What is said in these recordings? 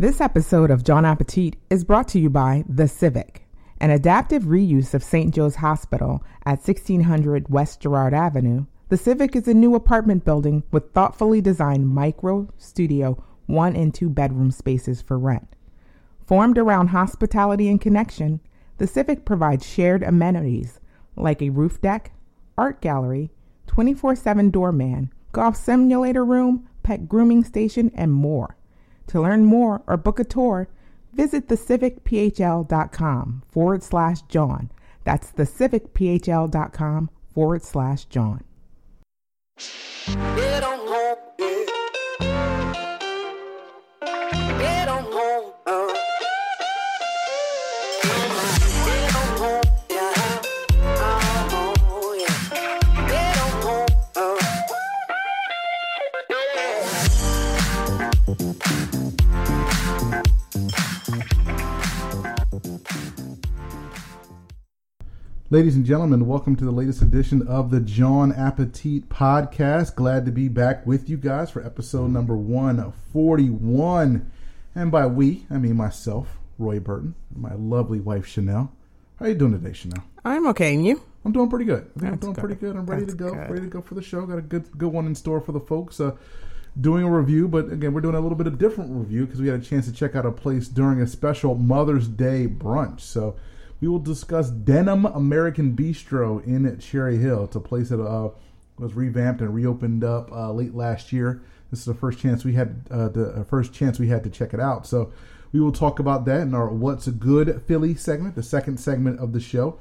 This episode of Jawn Appetit is brought to you by The Civic, an adaptive reuse of St. Joe's Hospital at 1600 West Girard Avenue. The Civic is a new apartment building with thoughtfully designed micro, studio, one and two bedroom spaces for rent. Formed around hospitality and connection, the Civic provides shared amenities like a roof deck, art gallery, 24 7 doorman, golf simulator room, pet grooming station, and more. To learn more or book a tour, visit thecivicphl.com forward slash jawn. That's thecivicphl.com forward slash jawn. Ladies and gentlemen, welcome to the latest edition of the Jawn Appetit podcast. Glad to be back with you guys for episode number 141. And by we, I mean myself, Roy Burton, and my lovely wife Chanel. How are you doing today, Chanel? I'm okay, and you? I'm doing pretty good. I think I'm doing good. pretty good. I'm ready That's to go. good. Ready to go for the show. Got a good good one in store for the folks. Uh, doing a review, but again, we're doing a little bit of different review because we had a chance to check out a place during a special Mother's Day brunch. So we will discuss Denim American Bistro in Cherry Hill. It's a place that uh, was revamped and reopened up uh, late last year. This is the first chance we had uh, the uh, first chance we had to check it out. So we will talk about that in our "What's a Good Philly" segment, the second segment of the show.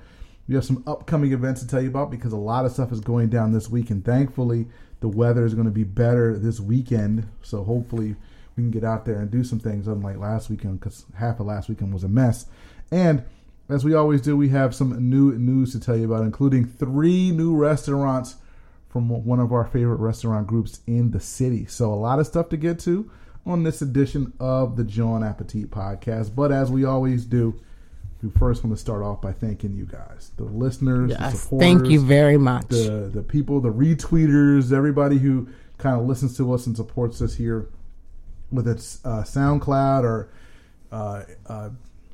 We have some upcoming events to tell you about because a lot of stuff is going down this week, and thankfully the weather is going to be better this weekend. So hopefully we can get out there and do some things, unlike last weekend, because half of last weekend was a mess. And as we always do, we have some new news to tell you about, including three new restaurants from one of our favorite restaurant groups in the city. So a lot of stuff to get to on this edition of the Jawn Appetit podcast. But as we always do, we first want to start off by thanking you guys, the listeners, the supporters, thank you very much. the the people, the retweeters, everybody who kind of listens to us and supports us here, whether it's uh, SoundCloud or uh, uh,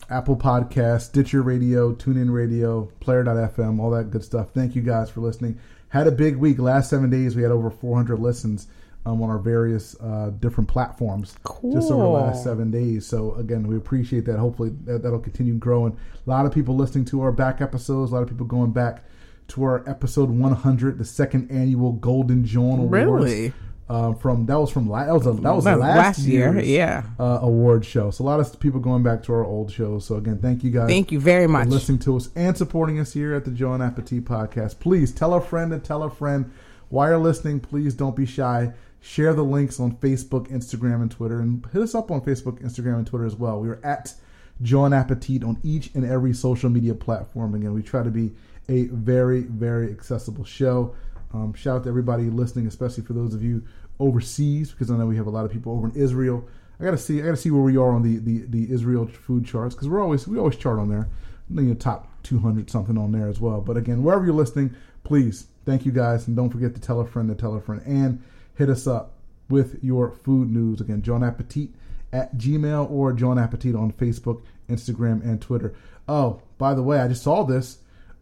Apple Podcast, Stitcher Radio, TuneIn Radio, Player.fm, all that good stuff. Thank you guys for listening. Had a big week. Last seven days, we had over 400 listens um, on our various uh, different platforms just over the last seven days. So again, we appreciate that. Hopefully, that, that'll continue growing. A lot of people listening to our back episodes. A lot of people going back to our episode 100, the second annual Golden Jawn Awards. Really? Uh, from that was from la- that was a, that was last, last year, yeah. uh, award show. So a lot of people going back to our old shows. So again, thank you guys. Thank you very for much. listening to us and supporting us here at the Jawn Appetit podcast. Please tell a friend and tell a friend. While you're listening, please don't be shy. Share the links on Facebook, Instagram, and Twitter, and hit us up on Facebook, Instagram, and Twitter as well. We are at Jawn Appetit on each and every social media platform. Again, we try to be a very, very accessible show. Um, shout out to everybody listening, especially for those of you overseas, because I know we have a lot of people over in Israel. I gotta see, I gotta see where we are on the the, the Israel food charts because we're always we always chart on there, you know, top 200 something on there as well. But again, wherever you're listening, please thank you guys, and don't forget to tell a friend to tell a friend, and hit us up with your food news. Again, Jawn Appetit at Gmail or Jawn Appetit on Facebook, Instagram, and Twitter. Oh, by the way, I just saw this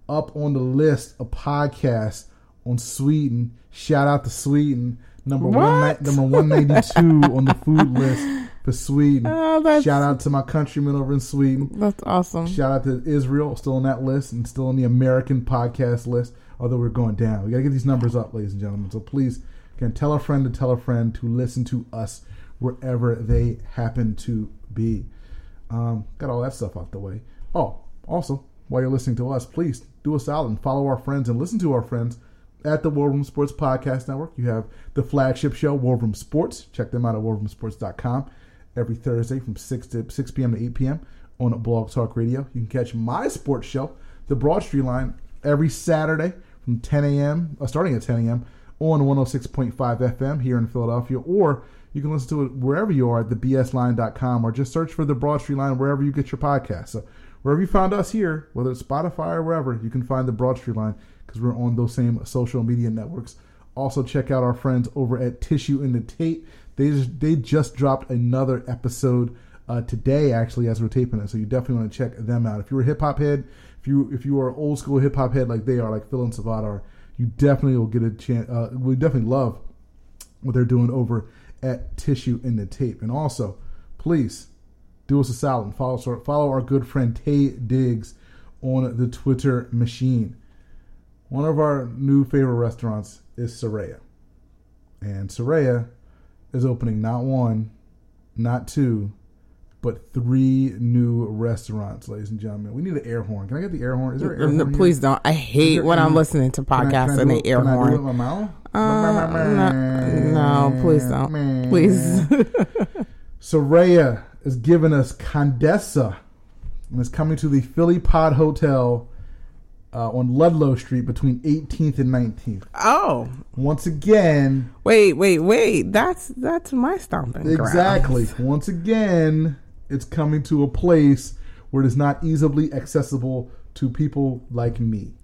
up on the list of podcasts on Sweden. Shout out to Sweden, number one, number one ninety two on the food list for Sweden. Oh, Shout out to my countrymen over in Sweden. That's awesome. Shout out to Israel, still on that list and still on the American podcast list. Although we're going down, we gotta get these numbers up, ladies and gentlemen. So please, can tell a friend to tell a friend to listen to us wherever they happen to be. Um, got all that stuff out the way. Oh, also, while you're listening to us, please do us out and follow our friends and listen to our friends at the War Room Sports Podcast Network. You have the flagship show, War Room Sports. Check them out at warroomsports.com every Thursday from 6 to 6 p.m. to 8 p.m. on Blog Talk Radio. You can catch my sports show, The Broad Street Line, every Saturday from 10 a.m., uh, starting at 10 a.m. on 106.5 FM here in Philadelphia, or you can listen to it wherever you are at thebsline.com or just search for The Broad Street Line wherever you get your podcast. So wherever you found us here, whether it's Spotify or wherever, you can find The Broad Street Line because we're on those same social media networks. Also, check out our friends over at Tissue in the Tape. They just, they just dropped another episode uh, today, actually, as we're taping it. So you definitely want to check them out. If you're a hip hop head, if you if you are old school hip hop head like they are, like Phil and Savat are, you definitely will get a chance. Uh, we definitely love what they're doing over at Tissue in the Tape. And also, please do us a solid and follow follow our good friend Tay Diggs on the Twitter machine. One of our new favorite restaurants is Suraya. And Suraya is opening not one, not two, but three new restaurants, ladies and gentlemen. We need an air horn. Can I get the air horn? Is there an air No, horn? please don't. I hate when I'm listening to Can I- can I podcasts and they air can I do it with horn. my mouth? Uh, no, no, please don't. Please. Suraya is giving us Condesa and is coming to the Philly Pod Hotel uh, on Ludlow Street between 18th and 19th. oh, Once again, wait, wait, wait. That's that's my stomping ground. exactly. Once again, it's coming to a place where it is not easily accessible to people like me.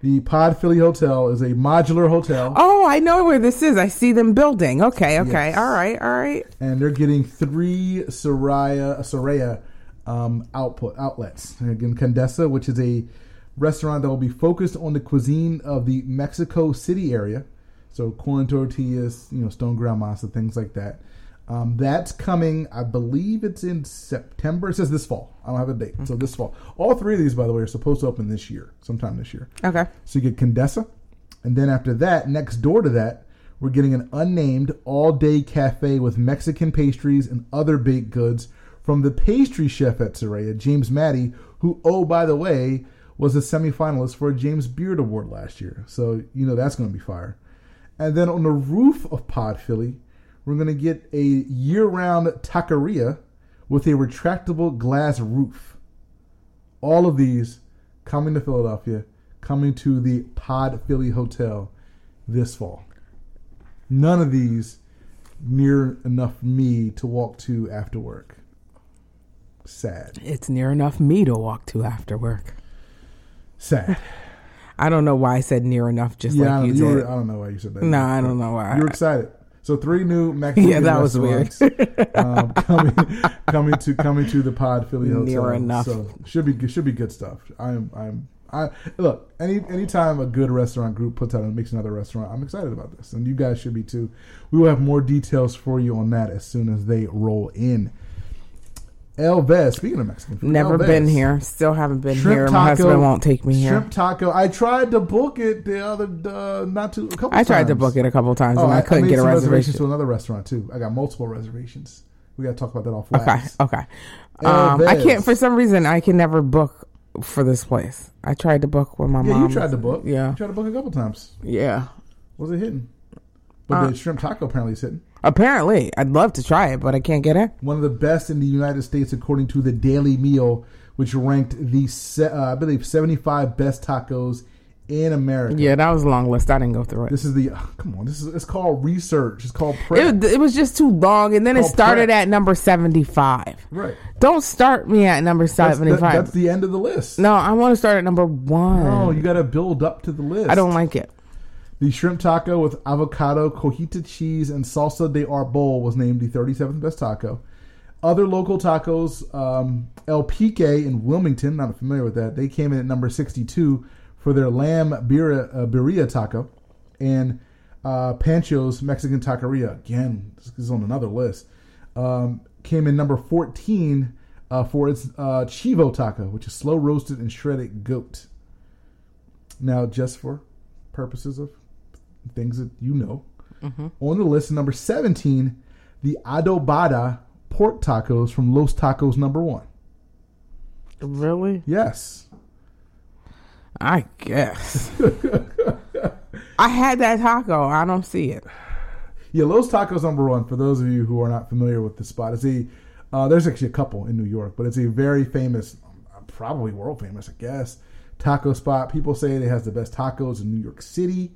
the Pod Philly Hotel is a modular hotel. Oh, I know where this is. I see them building. Okay, okay. Yes. All right, all right. and they're getting three Suraya Suraya um, output outlets. Again, Condesa, which is a restaurant that will be focused on the cuisine of the Mexico City area, so corn tortillas, you know, stone ground masa, things like that. Um, that's coming. I believe it's in September. It says this fall. I don't have a date, so this fall. All three of these, by the way, are supposed to open this year, sometime this year. Okay. So you get Condesa, and then after that, next door to that, we're getting an unnamed all-day cafe with Mexican pastries and other baked goods from the pastry chef at Suraya, James Matty, who, oh by the way, was a semifinalist for a James Beard Award last year. So you know that's going to be fire. And then on the roof of Pod Philly, we're going to get a year-round taqueria with a retractable glass roof all of these coming to Philadelphia, coming to the Pod Philly Hotel this fall. None of these near enough me to walk to after work. Sad. It's near enough me to walk to after work. Sad. I don't know why I said near enough, just yeah, I like don't, you you did. were, I don't know why you said that. No, I don't know why. You're excited. So three new Mexican Yeah, that was weird. um, coming coming to coming to the Pod Philly Hotel. Near enough. So should be should be good stuff. I'm I'm I look any anytime a good restaurant group puts out and makes another restaurant, I'm excited about this, and you guys should be too. We will have more details for you on that as soon as they roll in. El Vez, speaking of Mexican food, Never been here. Still haven't been Shrimp here. taco, My husband won't take me here. Shrimp taco. I tried to book it the other uh, not too a couple. I tried to book it a couple times Oh, and I, couldn't made get a reservations reservation. to another restaurant too. I got multiple reservations. We got to talk about that off Okay, wax. okay. Um, I can't for some reason. I can never book for this place. I tried to book with my Yeah, mom. you tried to book. Yeah, you tried to book a couple times. yeah. Was it hidden? But Uh, the shrimp taco apparently is hitting. Apparently, I'd love to try it, but I can't get it. One of the best in the United States, according to the Daily Meal, which ranked the uh, I believe seventy five best tacos in America. Yeah, that was a long list. I didn't go through it. This is the oh, come on. This is it's called research. It's called prep. It, it was just too long, and then it started prep. at number seventy-five. right. Don't start me at number That's, that- that's the end of the list. no, I want to start at number one. No, you got to build up to the list. I don't like it. The shrimp taco with avocado, cotija cheese, and salsa de arbol was named the 37th best taco. Other local tacos, um, El Pique in Wilmington, not familiar with that, they came in at number 62 for their lamb birria, uh, birria taco. And uh, Pancho's Mexican Taqueria, again, this is on another list, um, came in number 14 uh, for its uh, Chivo taco, which is slow roasted and shredded goat. Now, just for purposes of things that you know, on the list, number 17, the adobada pork tacos from Los Tacos number one. Really? Yes. I guess. I had that taco. I don't see it. Yeah, Los Tacos number one. For those of you who are not familiar with the spot, it's a uh, there's actually a couple in New York, but it's a very famous, uh, probably world famous, I guess, taco spot. People say it has the best tacos in New York City.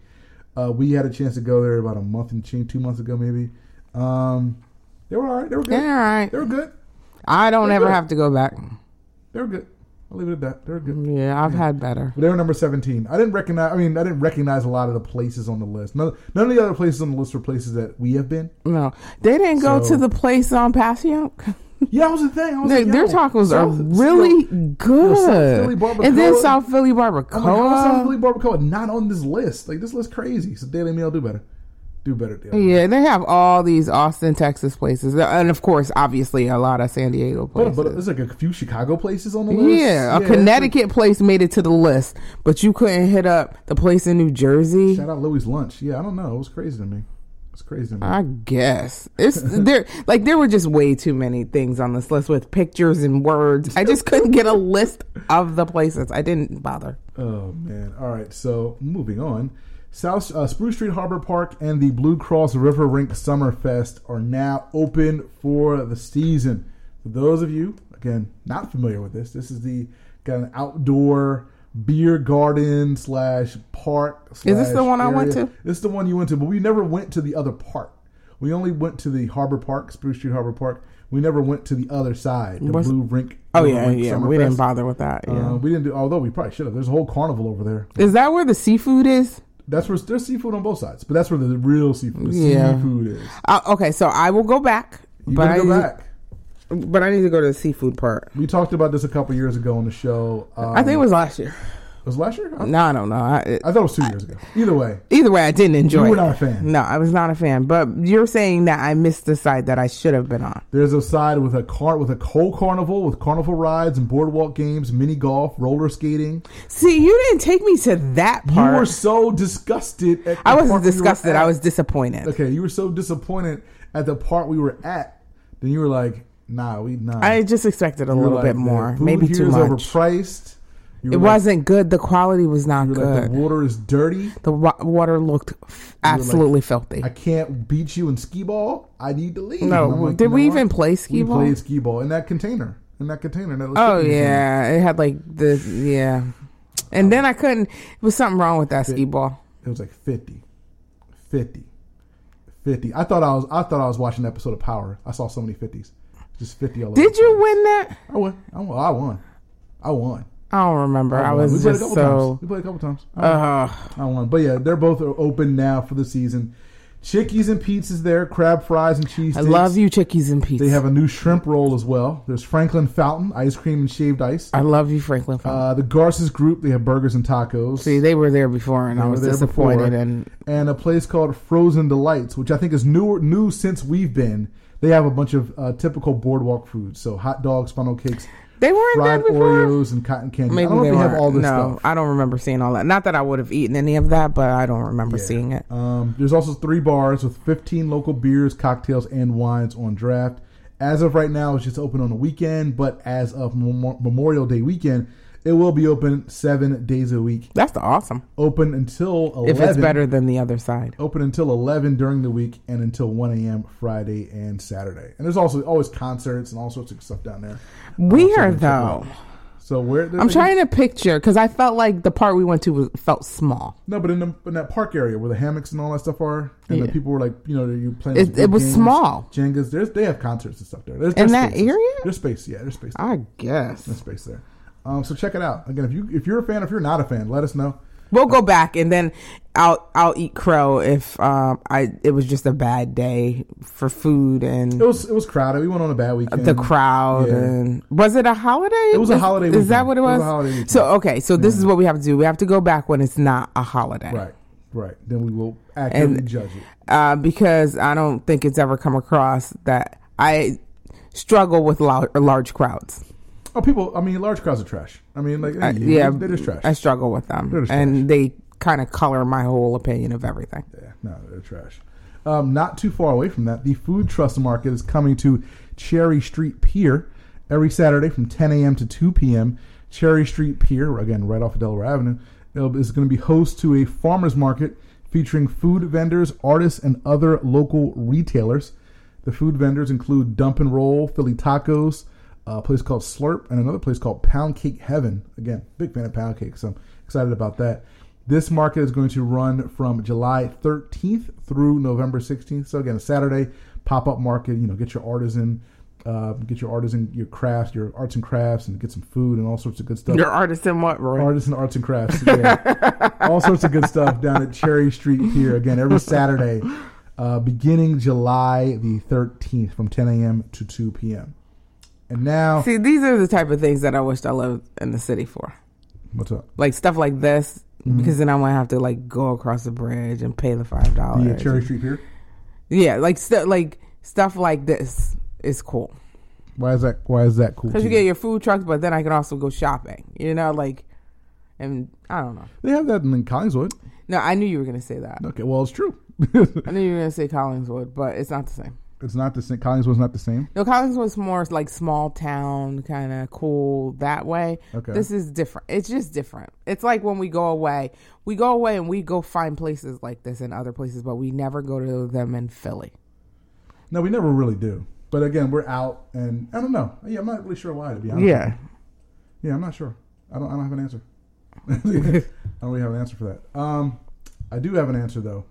Uh, we had a chance to go there about a month and change, two months ago, maybe. Um, they were all right. They were good. Yeah, all right. They were good. I don't They're ever good. have to go back. They were good. I'll leave it at that. They're good. Yeah, I've had better. But they were number seventeen. I didn't recognize. I mean, I didn't recognize a lot of the places on the list. None, none of the other places on the list were places that we have been. No, they didn't go to the place on Passyunk. Yeah, that was the thing. I was Their, like, their tacos South- are really good. South Philly barbacoa. and then South Philly I'm oh like, South barbacoa. Philly barbacoa not on this list? Like this list crazy. So Daily Mail do better. Do better. Daily. Yeah, they have all these Austin, Texas places, and of course, obviously, a lot of San Diego places. but there's like a few Chicago places on the list. yeah, a it's Connecticut place made it to the list, but you couldn't hit up the place in New Jersey. like- shout out Louis Lunch. Yeah, I don't know. It was crazy to me. It's crazy me. I guess it's there. Like there were just way too many things on this list with pictures and words. I just couldn't get a list of the places. I didn't bother. Oh man! All right, so moving on. South uh, Spruce Street Harbor Park and the Blue Cross River Rink Summerfest are now open for the season. For those of you, again, not familiar with this, this is the kind of outdoor beer garden slash park. Is this the slash one I went to? This is the one you went to, but we never went to the other part. We only went to the Harbor Park, Spruce Street Harbor Park. We never went to the other side, the Was- Blue Rink. Oh River yeah, Rink yeah. We Summerfest. didn't bother with that. Yeah. Uh, we didn't do, although we probably should have. There's a whole carnival over there. Is that where the seafood is? That's where there's seafood on both sides, but that's where the real seafood, the Yeah. seafood is. Uh, okay, so I will go back, You but go back. But I need to go to the seafood part. We talked about this a couple years ago on the show. Um, I think it was last year. It was last year. I, No, I don't know. I, I thought it was two years ago. Either way, either way, I didn't enjoy. You were it. not a fan. No, I was not a fan. But you're saying that I missed the side that I should have been on. there's a side with a car with a whole carnival with carnival rides and boardwalk games, mini golf, roller skating. See, you didn't take me to that part. You were so disgusted. I wasn't we disgusted. I at. was disappointed. okay. You were so disappointed at the part we were at. Then you were like, "Nah, we nah." I just expected a You were little like, bit more, food maybe here too is much. Overpriced. You It like- wasn't good. The quality was not were like, good. the water is dirty. The wa- water looked f- absolutely filthy. I can't beat you in skee ball. I need to leave. No, like, did we what? even play skee we ball? We played skee ball in that container. In that container. in That oh container. yeah, it had like the yeah, and then I couldn't. It was something wrong with that ski ball. It was like 50. 50. 50. I thought I was. I thought I was watching an episode of Power. I saw so many fifties. Just 50 all. Did you win that? I won. I won. I won. I won. I don't remember. I, won. was we played a just couple so. times. We played a couple times. I won. Uh, I won. But yeah, they're both open now for the season. Chickie's and Pete's there, crab fries and cheese. I sticks. love you, chickies and pizza. They have a new shrimp roll as well. There's Franklin Fountain, ice cream and shaved ice. I love you, Franklin. Fountain. Uh, the Garces Group, they have burgers and tacos. See, they were there before, and They I was disappointed. before. And and a place called Frozen Delights, which I think is newer, new since we've been. They have a bunch of uh, typical boardwalk foods, so hot dogs, funnel cakes, they weren't fried there before. Oreos, and cotton candy. Maybe I don't know they if they have all this no, stuff. I don't remember seeing all that. Not that I would have eaten any of that, but I don't remember Yeah. seeing it. Um, there's also three bars with 15 local beers, cocktails, and wines on draft. As of right now, it's just open on the weekend, but as of Memorial Day weekend, it will be open seven days a week. That's awesome. Open until 11. If it's better than the other side. Open until 11 during the week and until 1 a.m. Friday and Saturday. And there's also always concerts and all sorts of stuff down there. Weird though. So where I'm trying to picture because I felt like the part we went to was, felt small. No, but in, the, in that park area where the hammocks and all that stuff are, and Yeah. the people were like, you know, you playing. It- it was games, small. Jengas. There's they have concerts and stuff there. There's, In there's that area? There's space. Yeah, there's space. I guess There's space there. Um, so check it out again. If you if you're a fan, if you're not a fan, let us know. we'll go back and then I'll I'll eat crow if um I it was just a bad day for food and It was it was crowded. We went on a bad weekend. the crowd Yeah. and was it a holiday? It was a holiday Is that what it was was? a holiday so okay, so this is what we have to do. We have to go back when it's not a holiday, Right, right. Then we will accurately And- judge it. uh, because I don't think it's ever come across that I struggle with lar- large crowds. Oh, people. I mean, large crowds are trash. I mean, like I- yeah, yeah, they're just trash. I struggle with them, and they kind of color my whole opinion of everything. Yeah, no, they're trash. Um, not too far away from that, the Food Trust Market is coming to Cherry Street Pier every Saturday from 10 a.m. to 2 p.m. Cherry Street Pier, again, right off of Delaware Avenue, is going to be host to a farmers market featuring food vendors, artists, and other local retailers. The food vendors include Dump and Roll, Philly Tacos, a place called Slurp, and another place called Pound Cake Heaven. Again, big fan of pound cake, so I'm excited about that. This market is going to run from July 13th through November 16th. So again, a Saturday pop-up market. You know, get your artisan Uh, get your artisan, your crafts, your arts and crafts, and get some food and all sorts of good stuff. Your artist in what, Roy? Artisan arts and crafts, yeah. all sorts of good stuff down at Cherry Street Pier again every Saturday, uh, beginning July the 13th from 10 a.m. to 2 p.m. And now, See, these are the type of things that I wished I lived in the city for. what's up? Like stuff like this, Mm-hmm. because then I won't have to like go across the bridge and pay the five dollars. Uh, Cherry Street here. Yeah, like stu- like stuff like this is cool Why is that? Why is that cool? because you get your food trucks, but then I can also go shopping. You know, like, and I don't know. They have that in Collingswood. No, I knew you were gonna say that. Okay, well, it's true. I knew you were gonna say Collingswood, but it's not the same. It's not the same. Collingswood's not the same. No, Collingswood's more like small town, kind of cool that way. Okay. This is different. It's just different. It's like when we go away, we go away and we go find places like this in other places, but we never go to them in Philly. No, we never really do. But again, we're out, and I don't know. Yeah, I'm not really sure why. To be honest. Yeah. Yeah, I'm not sure. I don't. I don't have an answer. I don't really have an answer for that. Um, I do have an answer though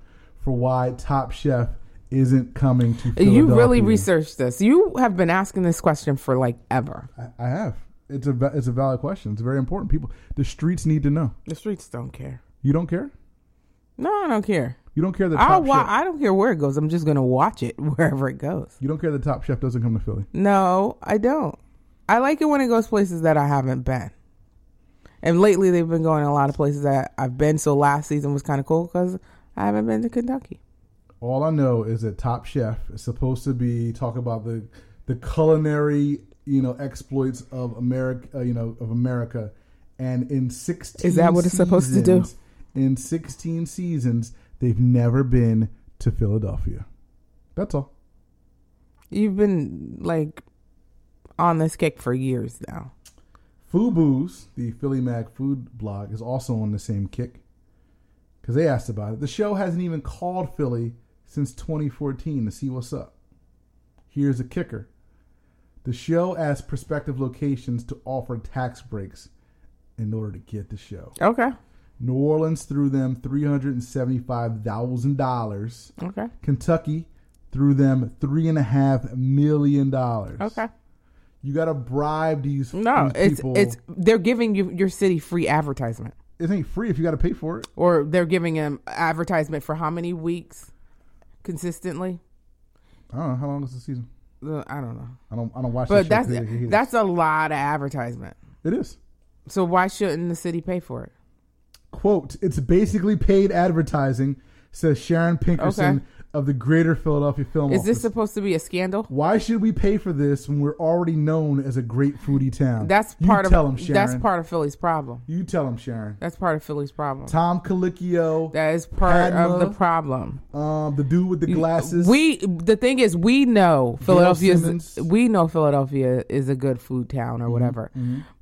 for why Top Chef isn't coming to. You really researched this. You have been asking this question for like ever. I, I have. It's a it's a valid question. It's very important. People, the streets need to know. The streets don't care. You don't care. No, I don't care. You don't care that Top wa- Chef. I don't care where it goes. I'm just gonna watch it wherever it goes. you don't care the Top Chef doesn't come to Philly. No, I don't. I like it when it goes places that I haven't been. And lately, they've been going a lot of places that I've been. So last season was kind of cool because I haven't been to Kentucky. All I know is that Top Chef is supposed to be talk about the the culinary you know exploits of America uh, you know of America, and in sixteen Is that what it's supposed to do? In sixteen seasons, they've never been to Philadelphia. That's all. You've been like on this kick for years now. Foobooz, the Philly Mag food blog, is also on the same kick because they asked about it. The show hasn't even called Philly since 2014 to see what's up. Here's a kicker the show asked prospective locations to offer tax breaks in order to get the show. Okay. New Orleans threw them $375,000. Okay. Kentucky threw them $3.5 million. Okay. You got to bribe these, No, these it's people. it's they're giving you your city free advertisement, it ain't free if you got to pay for it. or they're giving them advertisement for how many weeks consistently? I don't know how long is the season. Uh, I don't know, I don't. I don't watch. but that that's it. that's a lot of advertisement. it is. So why shouldn't the city pay for it? Quote: It's basically paid advertising, says Sharon Pinkenson Okay. Of the Greater Philadelphia Film Is this supposed to be a scandal? Why should we pay for this when we're already known as a great foodie town? That's you part tell of him, Sharon. that's part of Philly's problem. You tell him, Sharon. That's part of Philly's problem. Tom Colicchio, That is part of the problem. um, the dude with the glasses. We the thing is we know Philadelphia we know Philadelphia is a good food town or Mm-hmm, whatever.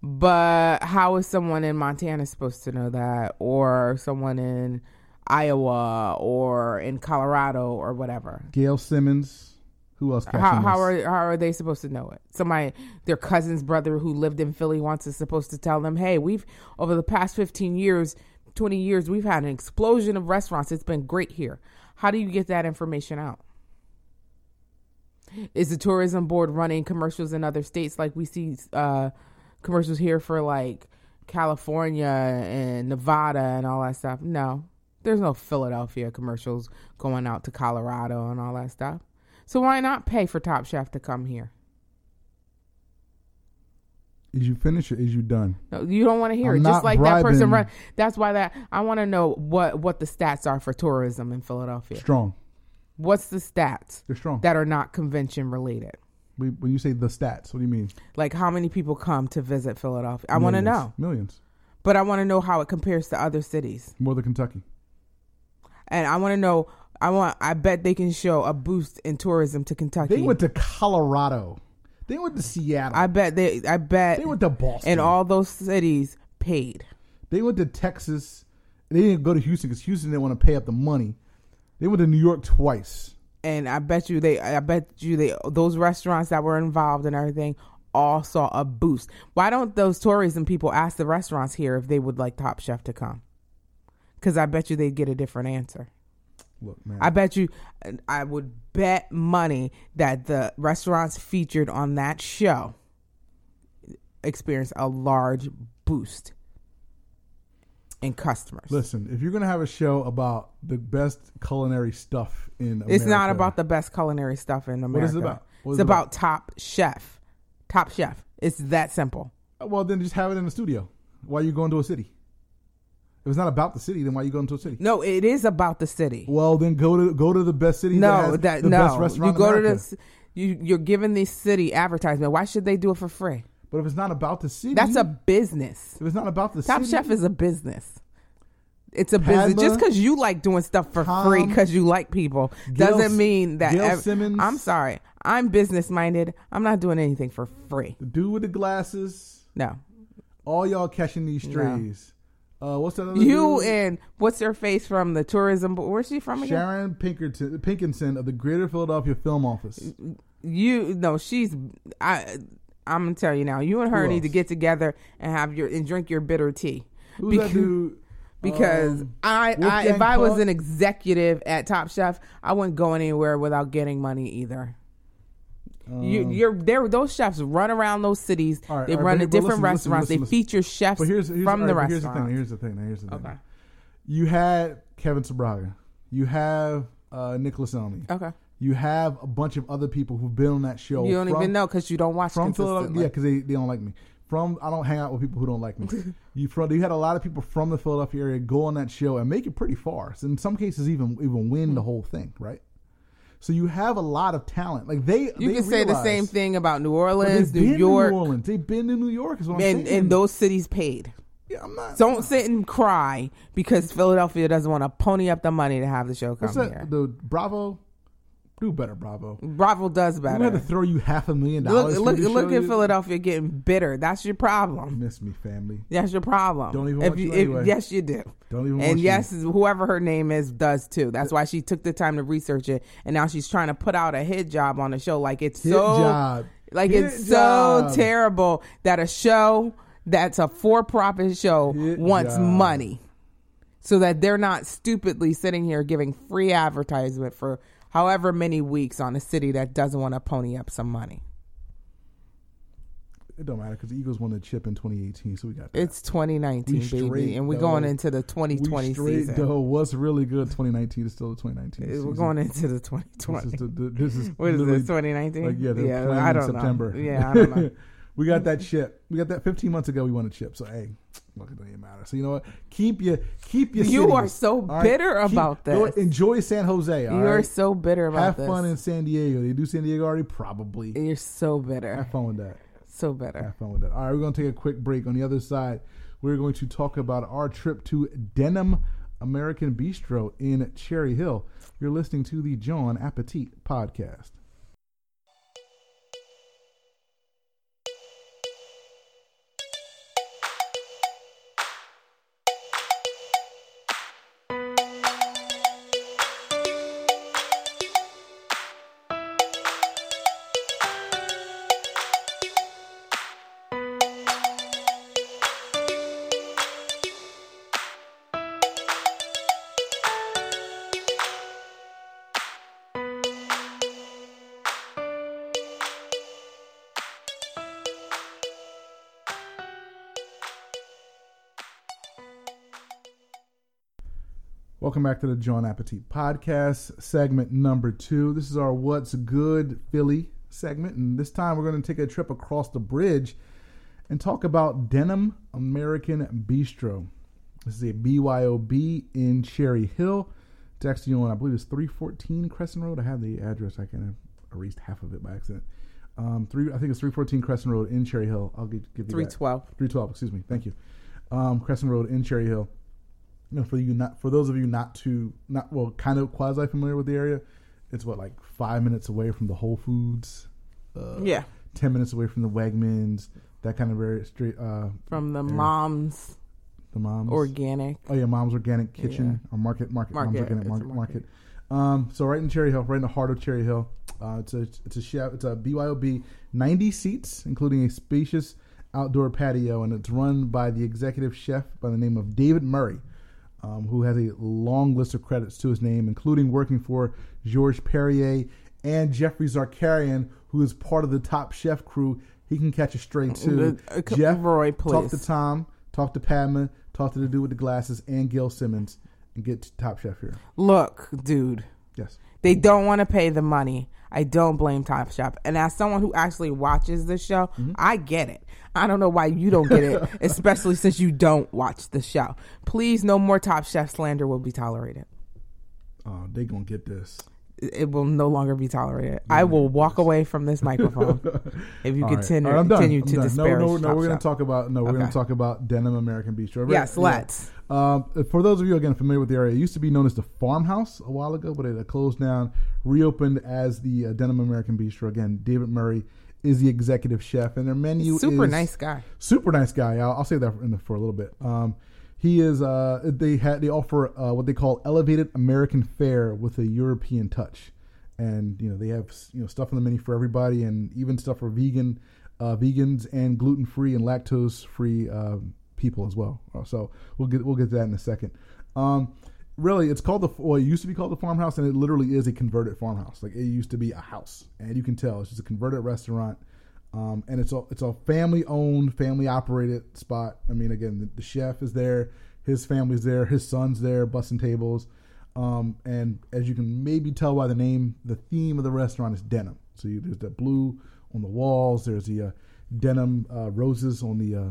But how is someone in Montana supposed to know that or someone in Iowa or in Colorado or whatever? Gail Simmons. Who else? How how are how are they supposed to know it? Somebody their cousin's brother who lived in Philly once is supposed to tell them, "Hey, we've over the past 15 years, 20 years, we've had an explosion of restaurants. It's been great here." How do you get that information out? Is the tourism board running commercials in other states like we see uh, commercials here for like California and Nevada and all that stuff? No. There's no Philadelphia commercials going out to Colorado and all that stuff. So why not pay for Top Chef to come here? Is you finished or is you done? No, you don't want to hear I'm it. Just like that person run. That's why that I want to know what what the stats are for tourism in Philadelphia. Strong. What's the stats They're strong. that are not convention related? We- when you say the stats, what do you mean? Like how many people come to visit Philadelphia? I want to know, Millions. but I want to know how it compares to other cities, More than Kentucky. And I want to know. I want. I bet they can show a boost in tourism to Kentucky. They went to Colorado. They went to Seattle. I bet they. I bet they went to Boston. and all those cities paid. They went to Texas. They didn't go to Houston because Houston didn't want to pay up the money. They went to New York twice. and I bet you they I bet you they those restaurants that were involved and everything all saw a boost. Why don't those tourism people ask the restaurants here if they would like Top Chef to come? Because I bet you they'd get a different answer. Look, man. I bet you, I would bet money that the restaurants featured on that show experience a large boost in customers. Listen, if you're gonna have a show about the best culinary stuff in, it's not about the best culinary stuff in America. is it about? What is it's it about, about? Top Chef. Top Chef. It's that simple. Well, then just have it in the studio. Why are you going to a city? If it's not about the city, then why are you going to a city? No, it is about the city. Well, then go to go to the best city. that, no, has that the best no. restaurant You in go to this. You you're giving this city advertisement. Why should they do it for free? But if it's not about the city, That's a business. If it's not about the Top city, Chef is a business. It's a business. Just because you like doing stuff for Tom, free because you like people Gail- doesn't mean that. Ev- Simmons. I'm sorry. I'm business minded. I'm not doing anything for free. the dude with the glasses. No. All y'all catching these strays. Uh, what's that other You dude? and what's her face from the tourism? bo- Where's she from again? Sharon Pinkerton, Pinkenson of the Greater Philadelphia Film Office. You no, she's. I. I'm gonna tell you now. You and her need to get together and have your and drink your bitter tea. Who's that dude? because Um, I, I if I was an executive at Top Chef, I wouldn't go anywhere without getting money either. You, you're there. Those chefs run around those cities. Um, right, they right, run to different listen, listen, restaurants. listen, they feature chefs here's, here's from all the right, but here's the restaurant. thing. Here's the thing. Here's the thing. Okay. You had Kevin Sbraga. You have uh, Nicholas Elmi. Okay. You have a bunch of other people who've been on that show. You don't from- even know because you don't watch from Philadelphia. Yeah, because they, they don't like me. From I don't hang out with people who don't like me. you from you had a lot of people from the Philadelphia area go on that show and make it pretty far. So in some cases, even even win Hmm. the whole thing, right? So you have a lot of talent. Like they, You they can say the same thing about New Orleans, New York, New Orleans. They've been to New York. Is what I'm and, saying. and those cities paid. yeah, I'm not. Don't sit and cry because Philadelphia doesn't want to pony up the money to have the show come What's that? here. The Bravo, do better, Bravo. Bravo does better. We had to throw you half a million dollars. look, look show at you- Philadelphia getting bitter. That's your problem. Miss me, family. That's your problem. Don't even if you, you if- anyway. yes, you do. Don't even. And want you. yes, whoever her name is does too. That's why she took the time to research it, and now she's trying to put out a hit job on the show. Like it's Hit so, job. like Hit it's job. so terrible that a show that's a for-profit show Hit wants job. money, so that they're not stupidly sitting here giving free advertisement for however many weeks on a city that doesn't want to pony up some money. It don't matter because the Eagles won the chip in 2018, so we got that. It's 2019, We baby, and we're though. going into the we 2020 straight season. though. What's really good 2019 is still the 2019. We're season. going into the This 2020. is, the, the, this is What is this? 2019? Like, yeah, they're I don't September. know. Yeah, I don't know. we got that chip. We got that 15 months ago. We won a chip. So hey, look, it don't even matter. So you know what? Keep your keep your. You are so right? bitter Keep- about this. enjoy San Jose. You're right? so bitter about Have this. fun in San Diego. They do San Diego already, probably. You're so bitter. Have fun with that. So bitter. Have fun with that. All right, we're going to take a quick break. On the other side, we're going to talk about our trip to Denim American Bistro in Cherry Hill. You're listening to the Jawn Appetit podcast. Welcome back to the Jawn Appetit podcast, segment number two. This is our What's Good Philly segment, and this time we're going to take a trip across the bridge and talk about Denim American Bistro. This is a BYOB in Cherry Hill. It's actually on, I believe it's 314 Crescent Road. I have the address. I kind of erased half of it by accident. Um, three, I think it's 314 Crescent Road in Cherry Hill. I'll give, give you that. 312. 312, excuse me. Thank you. Um, Crescent Road in Cherry Hill. You know, for you not for those of you not too not well kind of quasi familiar with the area, it's what like five minutes away from the Whole Foods. Uh, Yeah. ten minutes away from the Wegmans. That kind of very straight. Uh, From the area. mom's the moms organic. Oh yeah, Mom's Organic Kitchen or Market Market, Mom's Market, Organic Market market. Market. Um, so right in Cherry Hill, right in the heart of Cherry Hill. Uh, it's a it's a chef. It's a BYOB, ninety seats, including a spacious outdoor patio, and it's run by the executive chef by the name of David Murray. Um, who has a long list of credits to his name, including working for Georges Perrier and Geoffrey Zakarian, who is part of the Top Chef crew. He can catch a stray too. Uh, uh, Jeff, Roy, talk to. Tom, talk to Padma, talk to the dude with the glasses, and Gail Simmons, and get to Top Chef here. Look, dude, Yes. they don't want to pay the money. I don't blame Top Chef. And as someone who actually watches the show, Mm-hmm. I get it. I don't know why you don't get it, especially since you don't watch the show. Please, no more Top Chef slander will be tolerated. Oh, they gonna get this. It will no longer be tolerated. I will walk away from this microphone if you All right. continue, All right, I'm done. continue to done. disparage No, no, no. Top We're gonna talk about no. We're gonna talk about denim American Beach. Bistro. Yes, Yeah. let's. Um, for those of you again familiar with the area, it used to be known as the Farmhouse a while ago, but it had closed down, reopened as the uh, Denim American Bistro. Again, David Murray is the executive chef, and their menu is Super nice guy. super nice guy. I'll, I'll say that for, in the, for a little bit. Um, he is. Uh, they had they offer uh, what they call elevated American fare with a European touch, and you know they have you know stuff on the menu for everybody, and even stuff for vegan, uh, vegans and gluten free and lactose free uh, people as well. Uh, So we'll get we'll get to that in a second. Um, really, it's called the well, it used to be called the farmhouse, and it literally is a converted farmhouse. Like it used to be a house, and you can tell it's just a converted restaurant. Um, and it's a it's a family owned, family operated spot. I mean, again, the, the chef is there, his family's there, his son's there, bussing tables. Um, and as you can maybe tell by the name, the theme of the restaurant is denim. So you, there's the blue on the walls. There's the uh, denim uh, roses on the uh,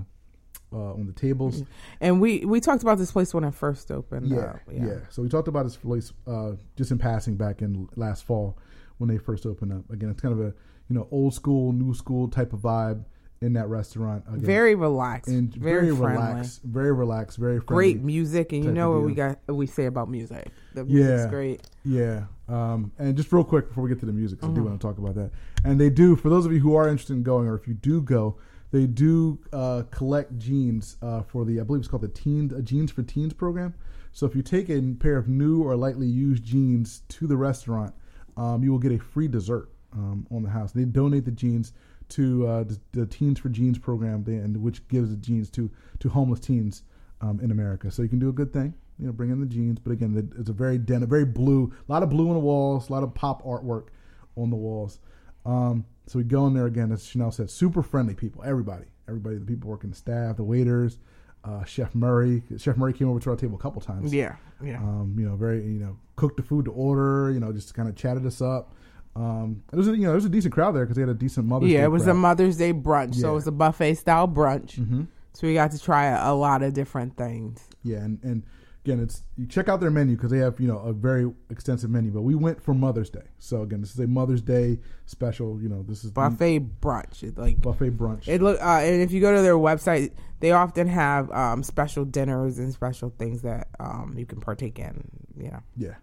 uh, on the tables. And we we talked about this place when it first opened. Yeah, up. yeah, So we talked about this place uh, just in passing back in last fall when they first opened up. Again, it's kind of a you know old school, new school type of vibe in that restaurant. Again, Very relaxed, and very, very, friendly. relaxed, very relaxed, very friendly. Great music, and you know what we got. We say about music. The music's Yeah. great. Yeah. Um, and just real quick before we get to the music, 'cause I do Mm-hmm. want to talk about that. And they do, for those of you who are interested in going, or if you do go, they do uh, collect jeans uh, for the, I believe it's called the Teen uh, Jeans for Teens program. So if you take a pair of new or lightly used jeans to the restaurant, um, you will get a free dessert um, on the house. They donate the jeans to uh, the, the Teens for Jeans program, and which gives the jeans to to homeless teens um, in America. So you can do a good thing, you know, bring in the jeans. But again, it's a very den, a very blue, a lot of blue on the walls, a lot of pop artwork on the walls. Um, so we go in there again, as Chanel said, super friendly people. Everybody, everybody, the people working, the staff, the waiters, uh, Chef Murray. Chef Murray came over to our table a couple times. Yeah, yeah. Um, you know, very you know, cooked the food to order. You know, just kind of chatted us up. Um, it was a, you know, there was a decent crowd there because they had a decent Mother's Day. yeah, Day it was crowd. a Mother's Day brunch, so Yeah. it was a buffet style brunch. Mhm. So we got to try a, a lot of different things. Yeah, and, and again, it's you check out their menu because they have you know a very extensive menu. But we went for Mother's Day, so again, this is a Mother's Day special. You know, this is the Buffet brunch, It, like buffet brunch. it look. Uh, and if you go to their website, they often have um, special dinners and special things that um, you can partake in. Yeah, yeah,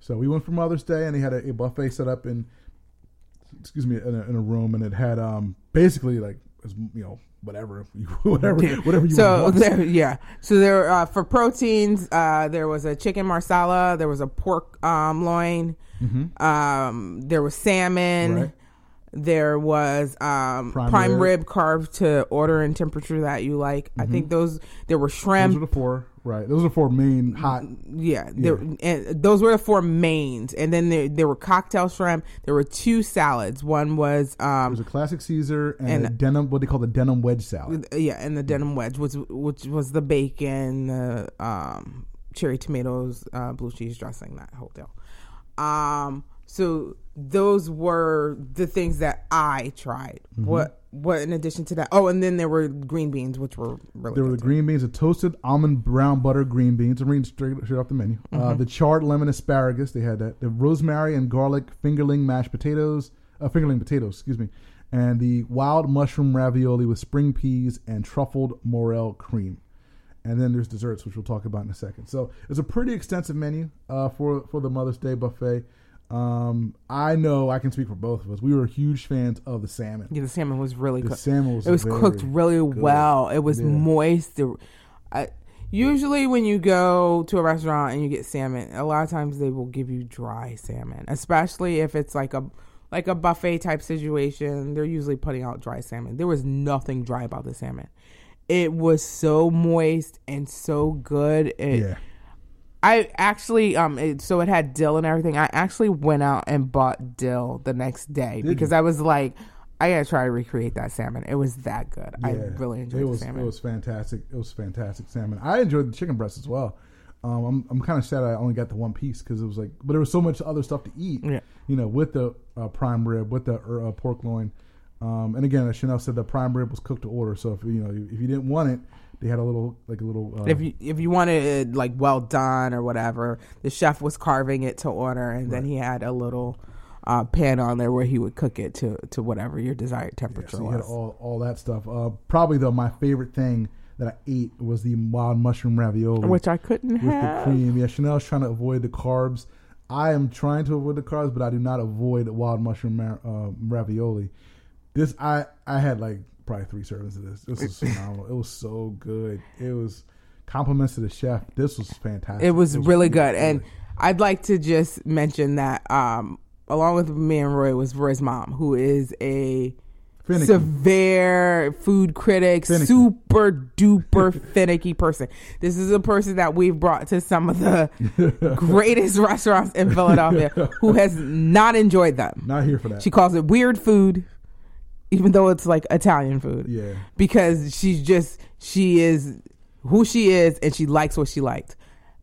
so we went for Mother's Day, and they had a, a buffet set up in excuse me in a, in a room, and it had um basically like as, you know whatever you whatever whatever you so want. there, yeah. So there uh, for proteins, uh, there was a chicken marsala, there was a pork um, loin, um, there was salmon. Mm-hmm. Right. There was um, Prime prime, rib. rib. carved to order and temperature that you like. I think those there were Those are shrimp. the four, right? Those are four main hot. Yeah, there, and those were the four mains, and then there there were cocktail shrimp. There were two salads. One was um, It was a classic Caesar and, And- a denim, what they call the denim wedge salad. yeah, and the denim wedge, which which was the bacon, the um, cherry tomatoes, uh, blue cheese dressing, that whole deal. Um, so those were the things that I tried. Mm-hmm. What what in addition to that? Oh, and then there were green beans, which were really There were the green beans, the toasted almond brown butter green beans. I'm reading straight, straight off the menu. Uh, Mm-hmm. the charred lemon asparagus, they had that. The rosemary and garlic fingerling mashed potatoes, uh, fingerling potatoes, excuse me, and the wild mushroom ravioli with spring peas and truffled morel cream. And then there's desserts, which we'll talk about in a second. So it's a pretty extensive menu uh, for for the Mother's Day buffet. Um, I know I can speak for both of us. We were huge fans of the salmon. Yeah, the salmon was really The cooked. salmon was it was cooked really good. well. It was Yeah. moist. The- I, usually, when you go to a restaurant and you get salmon, a lot of times they will give you dry salmon, especially if it's like a like a buffet type situation. They're usually putting out dry salmon. There was nothing dry about the salmon. It was so moist and so good. It, Yeah. I actually um it, so it had dill and everything. I actually went out and bought dill the next day because you? I was like, I gotta try to recreate that salmon. It was that good. I really enjoyed it the was, salmon. It was fantastic. It was fantastic salmon. I enjoyed the chicken breast as well. Um, I'm I'm kind of sad I only got the one piece because it was like, but there was so much other stuff to eat. Yeah. You know, with the uh, prime rib, with the uh, pork loin, um, and again, as Chanel said, the prime rib was cooked to order. So if you know if you didn't want it, they had a little like a little. Uh, if you if you wanted it like well done or whatever, the chef was carving it to order, and then he had a little uh, pan on there where he would cook it to to whatever your desired yeah, temperature so you had was. all all that stuff. Uh, probably though, my favorite thing that I ate was the wild mushroom ravioli. which I couldn't with the cream. Yeah, Chanel's trying to avoid the carbs. I am trying to avoid the carbs, but I do not avoid wild mushroom uh, ravioli. This I I had like probably three servings of this. This was phenomenal. it was so good. It was compliments to the chef. This was fantastic. It was really good, really and I'd like to just mention that um, along with me and Roy was Roy's mom, who is a Finicky. severe food critic, Finicky. super duper finicky person. This is a person that we've brought to some of the greatest restaurants in Philadelphia, who has not enjoyed them. not here for that. She calls it weird food, even though it's like Italian food. Yeah. Because she's just she is who she is and she likes what she liked.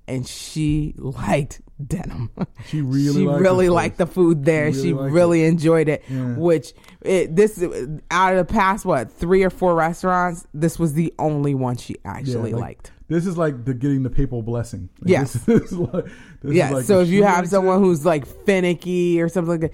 And she liked denim. She really she liked really liked the food there. She She really really, liked enjoyed it. Yeah. Which it, this out of the past what three or four restaurants, this was the only one she actually like, liked. This is like the getting the papal blessing. Like, Yes. This, is like, this is Yeah. like so if if you have someone it, who's like finicky or something like that,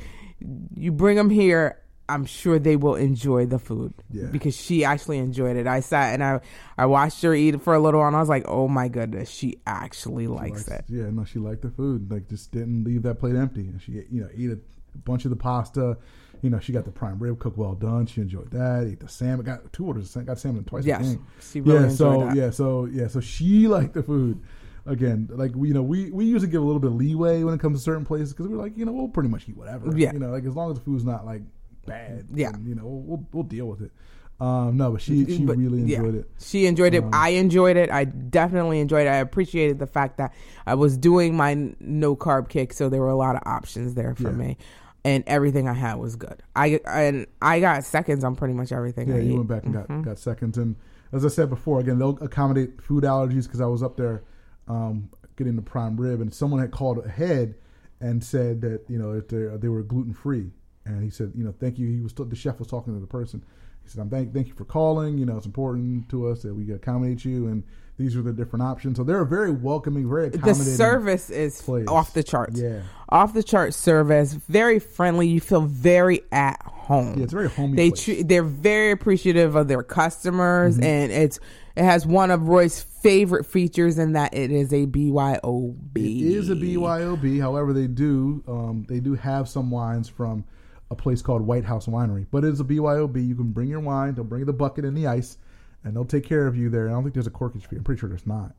you bring them here. I'm sure they will enjoy the food Yeah. because she actually enjoyed it. I sat and I I watched her eat for a little, while and I was like, "Oh my goodness, she actually likes it." Yeah, no, she liked the food. Like, just didn't leave that plate empty. And she, you know, ate a bunch of the pasta. You know, she got the prime rib cooked well done. She enjoyed that. Ate the salmon. Got two orders. Got salmon twice. Yes, she really yeah. So that. yeah. So yeah. So she liked the food. Again, like we, you know, we we usually give a little bit of leeway when it comes to certain places because we're like, you know, we'll pretty much eat whatever. Yeah. You know, like as long as the food's not like bad. Yeah. then, you know, we'll, we'll deal with it. Um, no, but she she But, really yeah, enjoyed it. Um, She enjoyed it. I enjoyed it. I definitely enjoyed it. I appreciated the fact that I was doing my no carb kick, so there were a lot of options there for Yeah. me, and everything I had was good. I and I got seconds on pretty much everything. Yeah, I you ate. went back and got, Mm-hmm. got seconds. And as I said before, again, they'll accommodate food allergies because I was up there um, getting the prime rib, and someone had called ahead and said that you know they were gluten free, and he said, you know, thank you. He was the chef was talking to the person. He said, I'm thank thank you for calling. You know, it's important to us that we accommodate you, and these are the different options. So they're a very welcoming, very The service is place. off the charts. Yeah. off the chart service. Very friendly. You feel very at home. Yeah, it's very homey They. Mm-hmm. tre- they're very appreciative of their customers, and it's it has one of Roy's favorite features in that it is a BYOB. It is a BYOB. However, they do um, they do have some wines from a place called White House Winery, but it is a BYOB. You can bring your wine. They'll bring the bucket and the ice, and they'll take care of you there. I don't think there's a corkage fee. I'm pretty sure there's not